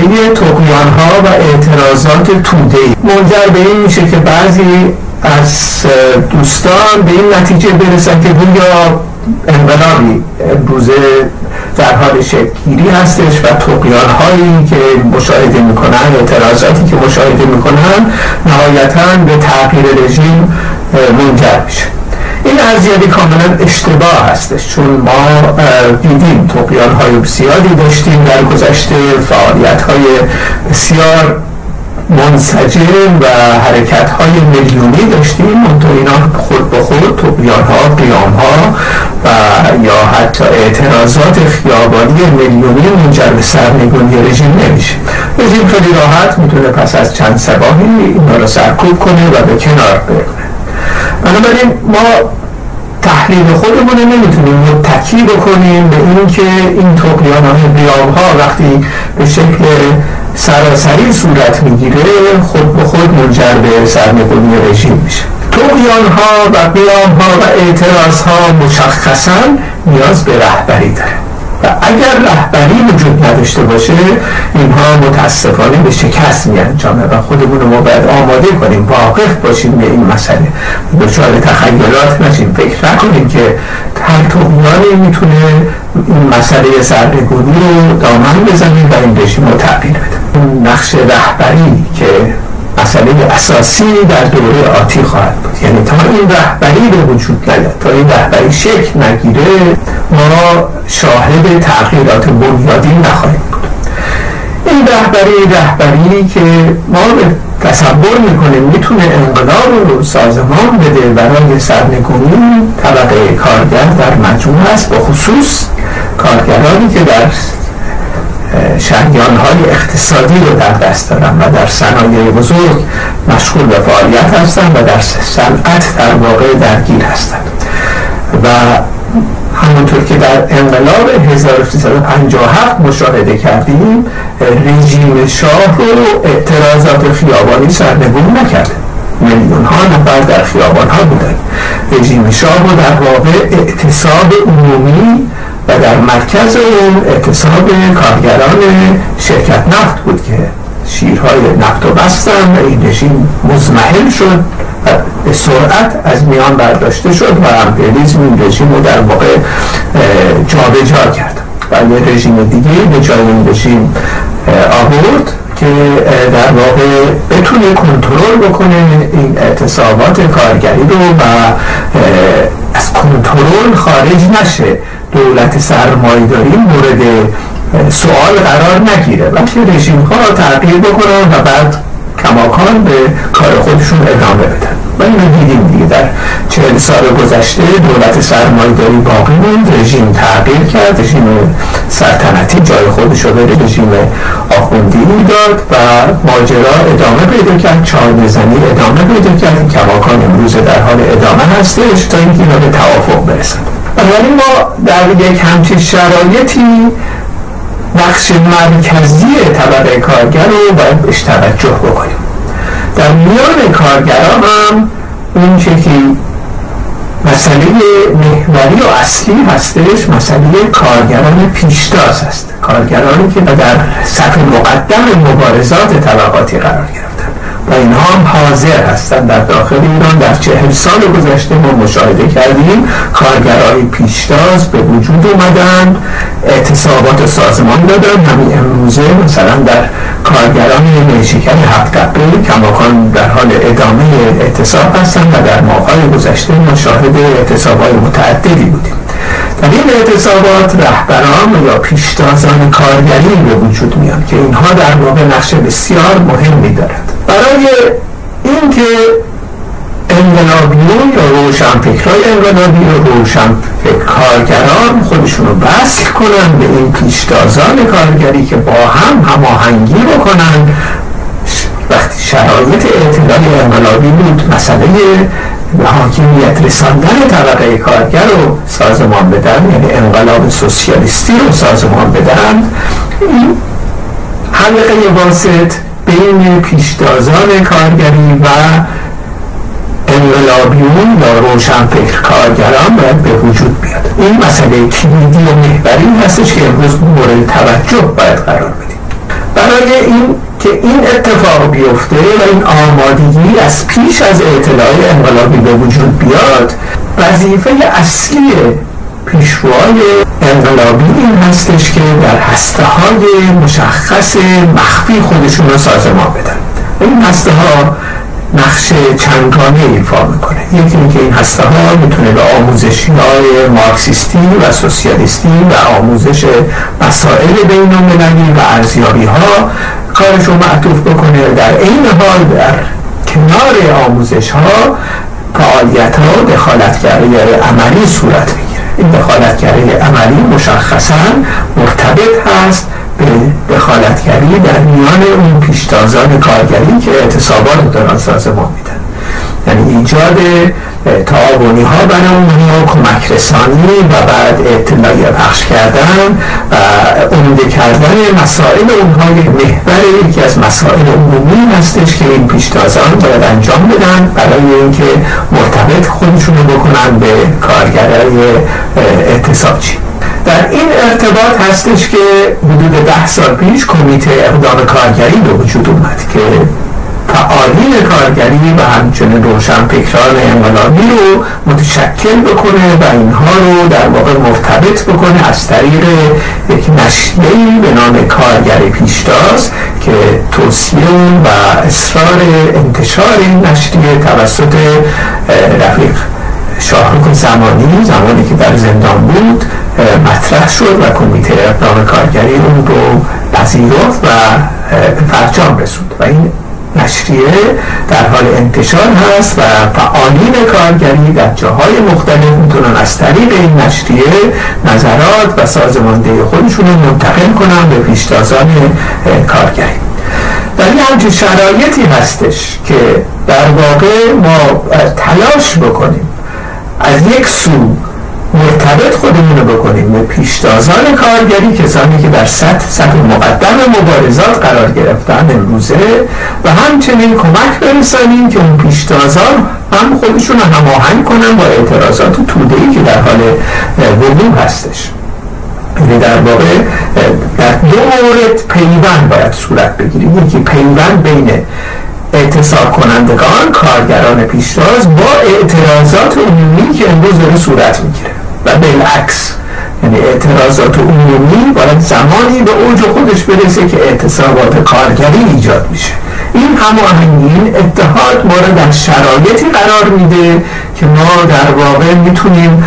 مسئله تقیان ها و اعتراضات توده. منجر به این میشه که بعضی از دوستان به این نتیجه برسن که گویا انقلابی امروزه در حال شکلگیری هستش و تقیان هایی که مشاهده می‌کنن اعتراضاتی که مشاهده می‌کنن نهایتا به تغییر رژیم منجر میشه. ارزیابی کاملا اشتباه هستش چون ما دیدیم تقیان های بسیاری داشتیم در گذشته فعالیت های بسیار منسجم و حرکت های میلیونی داشتیم منطقه اینا خود به خود تقیان ها قیام ها و یا حتی اعتراضات خیابانی میلیونی منجر به سرنگونی رژیم نمیشه. رژیم خیلی راحت می‌تونه پس از چند سباهی اینا رو سرکوب کنه و به کنار بگیره بنابراین ما تحلیل خودمون نمی‌تونیم متکی بکنیم به اینکه این تقیان های قیام ها وقتی به شکل سراسری صورت می‌گیره خود به خود منجر به سرنگونی رژیم میشه. تقیان ها و قیام ها و اعتراض ها مشخصا نیاز به رهبری داره و اگر رهبری وجود نداشته باشه اینها متاسفانه به شکست می انجامه و خودمون رو باید آماده کنیم واقف باشیم به این مسئله. دچار تخیلات نشیم فکر نکنیم که هر تقیانی می‌تونه این مسئله سرنگونی رو دامن بزنیم و این رژیم رو تغییر بده. نقش رهبری که مسئله اساسی در دوره آتی خواهد بود. یعنی تا این رهبری به وجود نیاد تا این رهبری شکل نگیره ما شاهد تغییرات بنیادی نخواهیم بود. این رهبری رهبری که ما به تصور می‌کنه می‌تونه انقلاب رو سازمان بده برای سرنگونی طبقه کارگر در مجموع است به خصوص کارگرانی که در شریان های اقتصادی رو در دست دارن و در صنایع بزرگ مشغول به فعالیت هستند و در صنعت در واقع درگیر هستند و همونطور که در انقلاب 1357 مشاهده کردیم رژیم شاه رو اعتراضات خیابانی سرنگون نکرده. میلیون ها نفر در خیابان ها بودن. رژیم شاه رو در واقع اعتصاب عمومی و در مرکز اون اعتصاب کارگران شرکت نفت بود که شیرهای نفت و بستن و این رژیم مزمحل شد. سرعت از میان برداشته شد و امپریالیزم این رژیم رو در واقع جابجا جا کرد و یه رژیم دیگه به جای این رژیم آورد که در واقع بتونه کنترل بکنه این اعتصابات کارگری رو و از کنترل خارج نشه. دولت سرمایداری مورد سوال قرار نگیره. بلکه رژیم ها تغییر بکنن و بعد کماکان به کار خودشون ادامه بدن. و اینو دیدیم دیگه. در چهل سال گذشته دولت سرمایداری باقی موند. رژیم تغییر کرد. رژیم سلطنتی جای خودش رو به رژیم آخوندی داد و ماجرا ادامه پیدا کرد. چهار نزنی ادامه پیدا کرد. کماکان امروز در حال ادامه هستش تا اینکه اینا به توافق برسن. بنابراین ما در یک همچین شرایطی نقش مرکزی طبقه کارگر رو باید بهش توجه بکنیم. در میان کارگران هم اون چه که مسئله محوری و اصلی هستش مسئله کارگران پیشتاز هست. کارگرانی که در صف مقدم مبارزات طبقاتی قرار گرفتن و اینها هم حاضر هستند در داخل ایران. در چهل سال گذشته ما مشاهده کردیم کارگرای پیشتاز به وجود اومدن اعتصابات سازمان دادن همین امروزه مثلا در کارگران نیشکر هفت قبه کماکان در حال ادامه اعتصاب هستند و در ماهای گذشته مشاهده اعتصابات متعددی بودیم. این اعتصابات رهبران یا پیشتازان کارگری به وجود میان که اینها در واقع نقش بسیار مهمی دارد برای اینکه انقلابیون یا روشنفکرهای انقلابی و روشن کارگران خودشون رو وصل کنن به این پیشتازان کارگری که با هم هماهنگی بکنن. وقتی شرایط اعتدال انقلابی بود مسئله حاکمیت رساندن طبقه کارگر رو سازمان بدن یعنی انقلاب سوسیالیستی رو سازمان بدن این حلقه واسط بین پیشتازان کارگری و انقلابیون یا روشنفکر کارگران باید به وجود بیاد این مسئله کلیدی و محوری هستش که امروز مورد توجه باید قرار بدیم. برای این که این اتفاق بیفته و این آمادگی از پیش از اطلاع انقلابی به وجود بیاد وظیفه اصلی پیشروهای انقلابی این هستش که در هسته های مشخص مخفی خودشون رو سازمان بدن. این هسته ها نقش چندگانه ایفا می‌کنه. یکی اینکه این هسته ها می‌تونه به آموزشی های مارکسیستی و سوسیالیستی و آموزش مسائل بین و ارزیابی ها کارش رو معطوف بکنه در این حال در کنار آموزش ها فعالیت ها دخالتگری عملی صورت می‌گیره. این دخالتگری عملی مشخصا مرتبط هست به دخالتگری در میان اون پیشتازان کارگری که اعتصابات دارن سازمان میدن. یعنی ایجاد تعاونی ها برای اونها کمک رسانی و بعد اطلاعی پخش کردن و عمده کردن مسائل اونها یک محور یکی از مسائل عمومی هستش که این پیشتازان باید انجام بدن برای اینکه مرتبط خودشون رو بکنن به کارگرای اعتصابچی در این ارتباط هستش که حدود ده سال پیش کمیته اقدام کارگری به وجود اومد که فعالین کارگری و همچنین روشن فکران انقلابی رو متشکل بکنه و اینها رو در واقع مرتبط بکنه از طریق یک نشریه‌ای به نام کارگری پیشتاز که توصیه و اصرار انتشار این نشریه توسط رفیق شاهرخ زمانی زمانی که در زندان بود مطرح شد و کمیته اقدام کارگری اون رو پذیرفت و فرجام رسوند. و این نشریه در حال انتشار هست و فعالین کارگری در جاهای مختلف می‌تونن از طریق این نشریه نظرات و سازمانده خودشون رو منتقل کنن به پیشتازان کارگری. ولی همچون شرایطی هستش که در واقع ما تلاش بکنیم از یک سو به پیشتازان کارگری کسانی که در سطح سطح مقدم مبارزات قرار گرفتن امروزه و همچنین کمک برسانیم که اون پیشتازان هم خودشون رو هماهنگ کنن با اعتراضات ای که در حال وقوع هستش. یعنی در واقع در دو مورد پیوند باید صورت بگیریم. یکی پیوند بین اعتصاب کنندگان کارگران پیشتاز با اعتراضات عمومی که امروز داره صورت می‌گیره و بالعکس. یعنی اعتراضات عمومی باید زمانی به اوج خودش برسه که اعتصابات کارگری ایجاد میشه. این هماهنگی اتحاد ما را در شرایطی قرار میده که ما در واقع می‌تونیم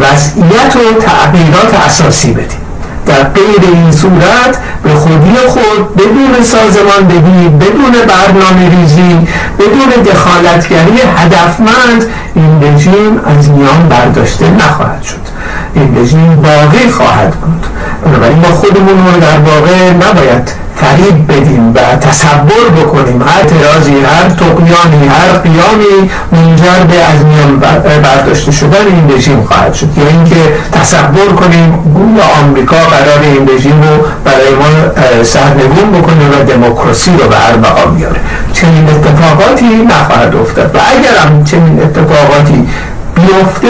وضعیت و تغییرات اساسی بدیم. در غیر این صورت به خودی خود بدون سازماندهی بدون برنامه ریزی بدون دخالتگری هدفمند این رژیم از میان برداشته نخواهد شد. این رژیم باقی خواهد بود. بنابراین ما خودمون رو در واقع نباید فریب بدیم و تصور بکنیم. هر اعتراضی هر تقیانی هر قیامی منجر به از میان برداشته شدن این رژیم خواهد شد. یا اینکه تصور کنیم گویا آمریکا قرار این رژیم رو برای ما سرنگون بکنه و دموکراسی رو به اربعا بیاره. چنین اتفاقاتی نخواهد افتاد. و اگر هم چنین اتفاقاتی بیفته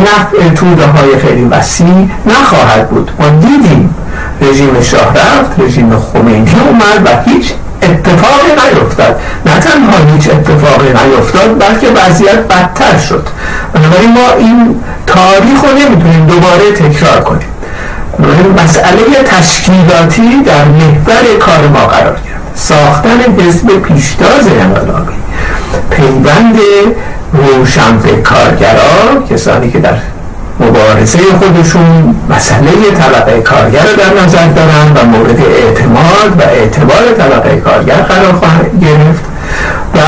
نفع توده های خیلی وسیع نخواهد بود. ما دیدیم رژیم شاه رفت رژیم خمینی اومد و هیچ اتفاقی نیفتاد. نه تنها هیچ اتفاقی نیفتاد بلکه وضعیت بدتر شد. بنابراین ما این تاریخ رو نمی‌تونیم دوباره تکرار کنیم. مسئله تشکیلاتی در محور کار ما قرار گرفت. ساختن حزب پیشتاز انقلابی پیوند روشن به کارگرا کسانی که در مبارزه خودشون مسئله طبقه کارگر رو در نظر دارن و مورد اعتماد و اعتبار طبقه کارگر قرار خواهد گرفت. و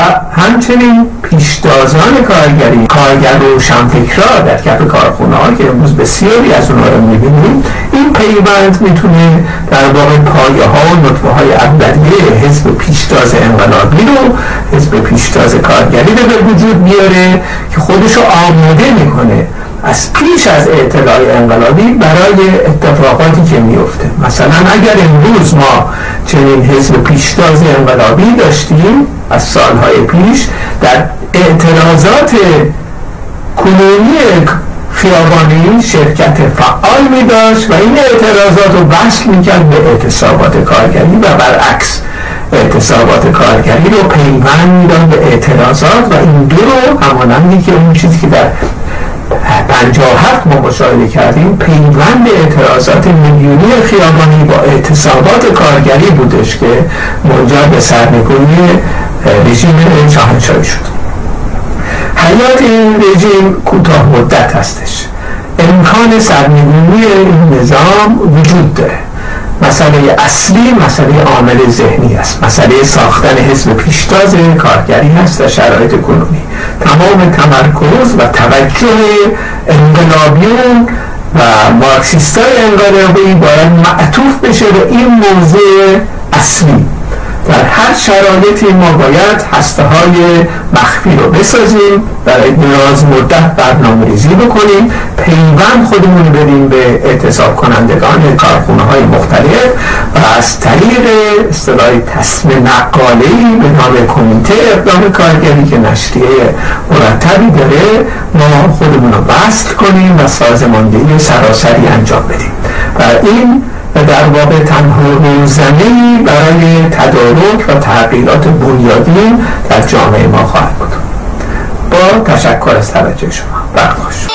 همچنین پیشتازان کارگری کارگر و شمفکرا در کف کارخونه ها که امروز بسیاری از اونها رو می‌بینیم این پیوند می‌تونه در واقع پایه ها و نطفه های اولیه حزب پیشتاز انقلابی رو حزب پیشتاز کارگری رو به وجود بیاره که خودش رو آماده می‌کنه از پیش از اطلاع انقلابی برای اتفاقاتی که میفته مثلا اگر امروز ما چنین حزب پیشتاز انقلابی داشتیم از سالهای پیش در اعتراضات کنونی خیابانی شرکت فعال می داشت و این اعتراضات رو وصل می کرد به اعتصابات کارگری و برعکس اعتصابات کارگری رو پیوند می‌داد به اعتراضات و این دو رو همانندی که اون چیزی که در هفت ما مشاهده کردیم پیوند اعتراضات میلیونی خیابانی با اعتصابات کارگری بودش که منجر به سرنگونی رژیم شاهنشاهی شد. حیات این رژیم کوتاه مدت هستش. امکان سرنگونی این نظام وجود داره. مسئله اصلی مسئله عامل ذهنی است. مسئله ساختن حزب پیشتاز کارگری هست در شرایط کنونی. تمام تمرکز و توجه انقلابیون و مارکسیستای انقلابی باید معطوف بشه به این موضوع اصلی. در هر شرایطی ما باید هسته های مخفی رو بسازیم برای دراز مدت برنامه ریزی بکنیم پیوند خودمون بدیم به اعتصاب کنندگان کارخونه های مختلف و از طریق اصطلاح تصمیم نقاله به نام کمیته اقدام کارگری که نشریه مرتبی داره ما خودمون رو وصل کنیم و سازماندهی سراسری انجام بدیم. و این و در واقع تنها روزنه برای تدارک و تغییرات بنیادین در جامعه ما خواهد بود. با تشکر از توجه شما. برخوش